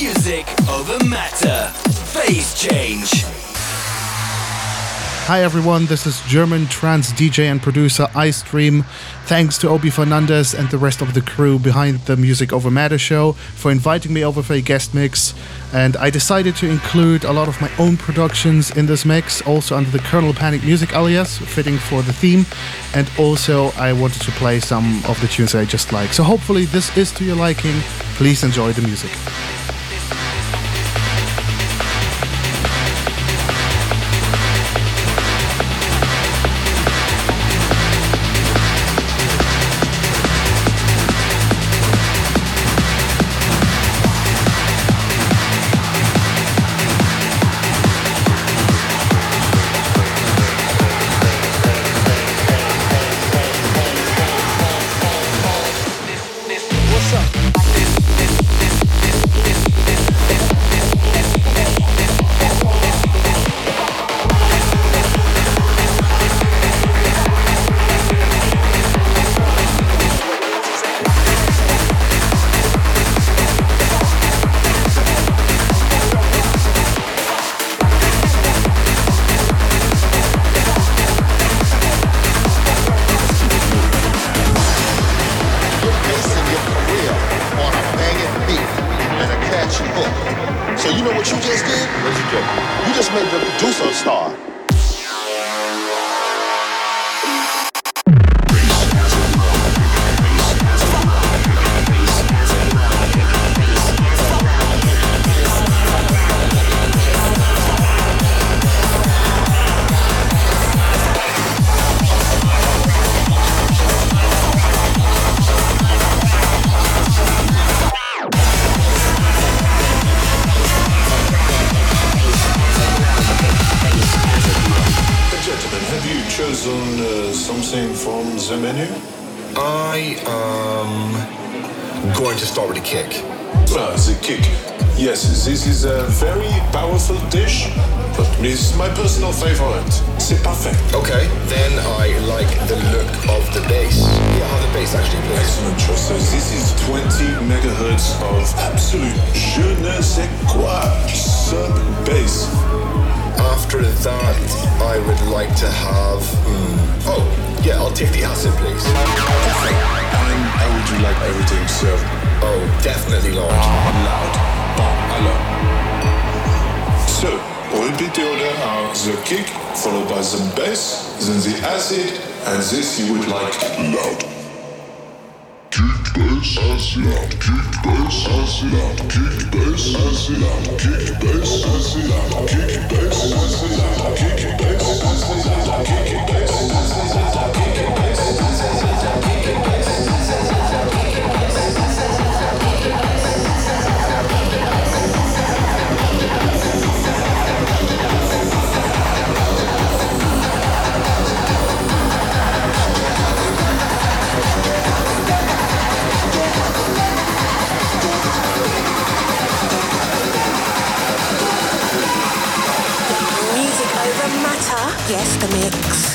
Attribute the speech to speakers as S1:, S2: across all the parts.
S1: Music over matter. Phase change.
S2: Hi everyone, this is German trance DJ and producer Icedream. Thanks to Obie Fernandez and the rest of the crew behind the Music Over Matter show for inviting me over for a guest mix. And I decided to include a lot of my own productions in this mix, also under the Kernel Panic Music alias, fitting for the theme. And also, I wanted to play some of the tunes I just like. So hopefully, this is to your liking. Please enjoy the music.
S3: star. Lord. Loud. Loud. So, repeat the order are the kick, followed by the bass, then the acid, and this you would like loud. Kick bass acid loud, kick bass acid loud, kick bass acid loud, kick bass acid loud, kick bass acid loud, kick bass acid loud, kick bass acid loud, kick bass acid loud. yes, the
S4: mix.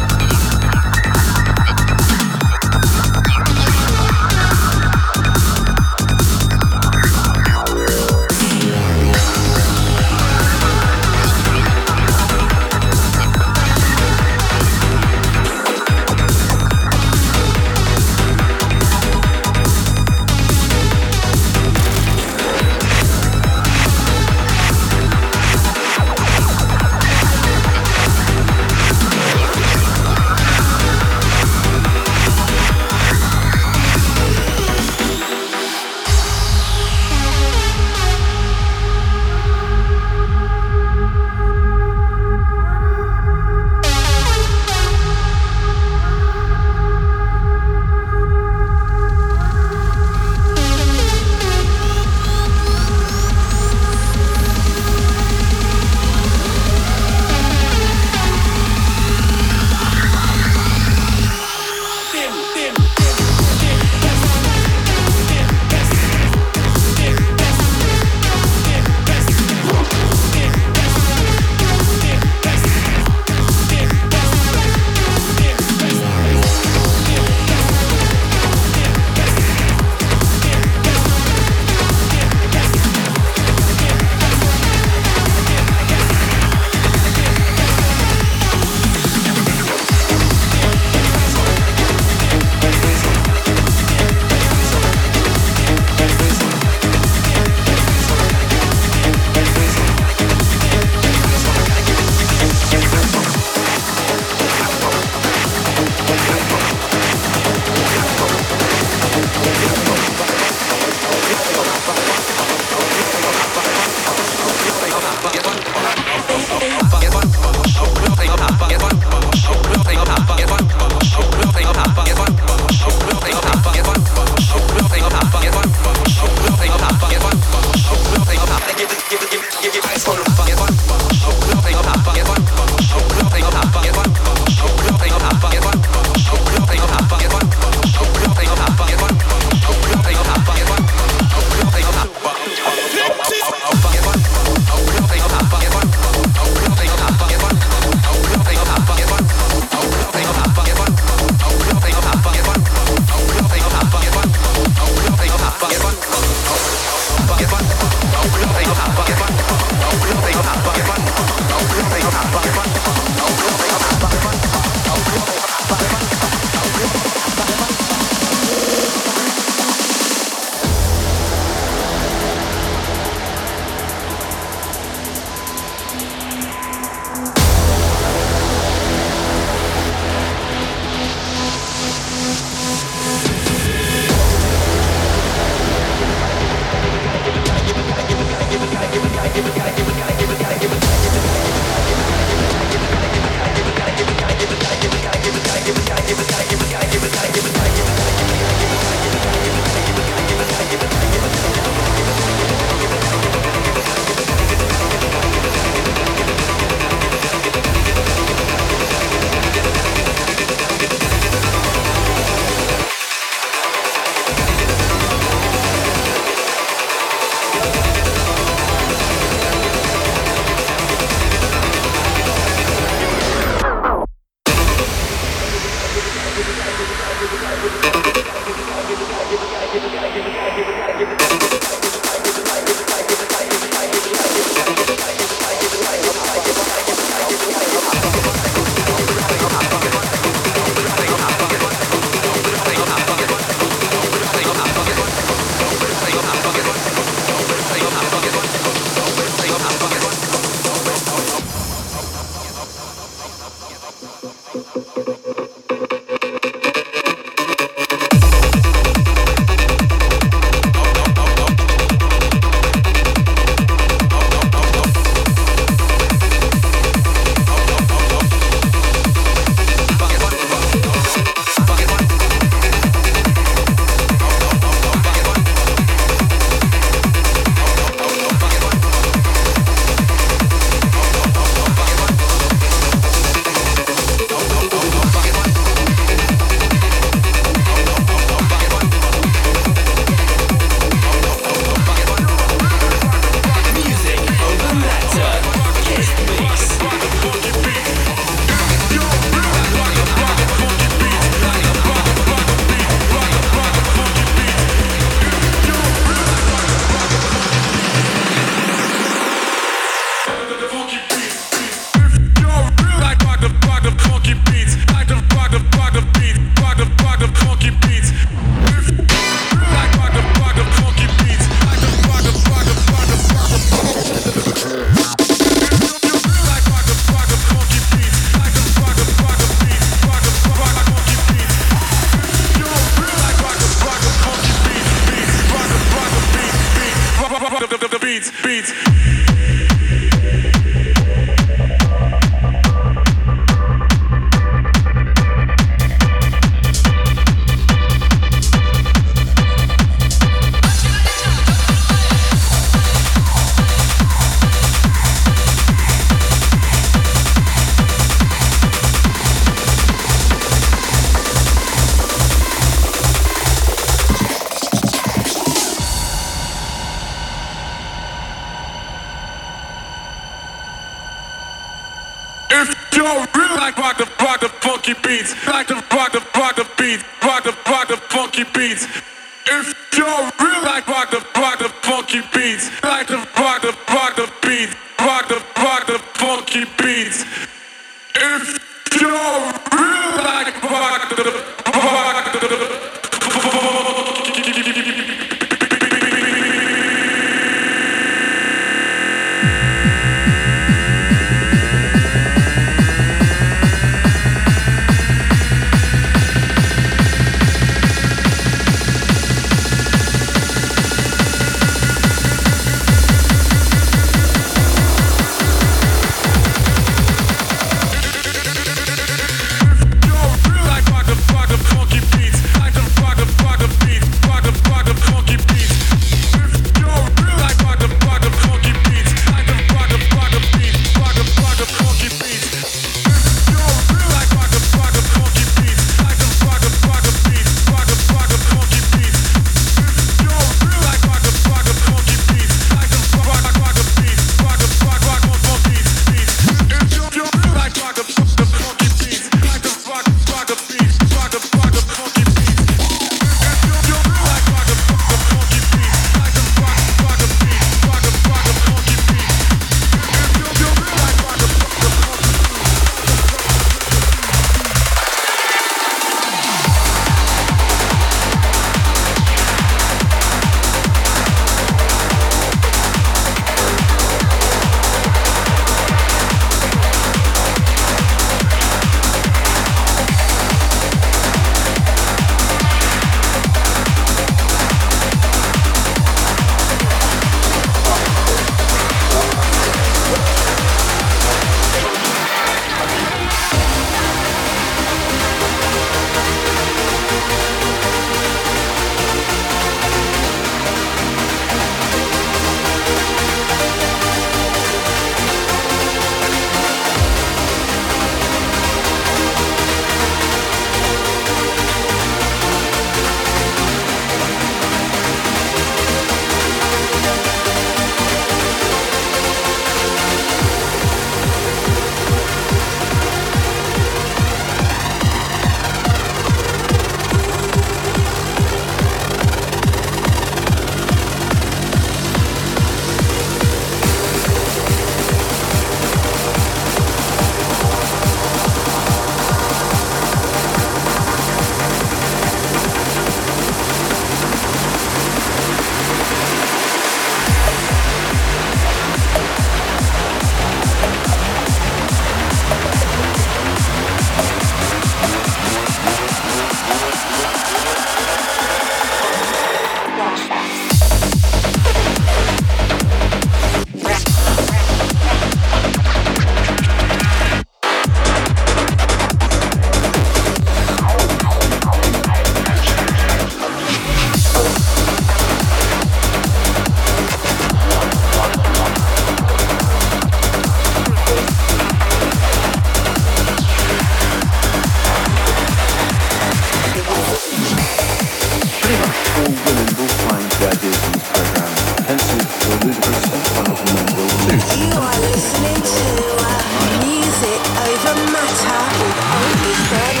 S4: Over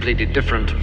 S5: completely different.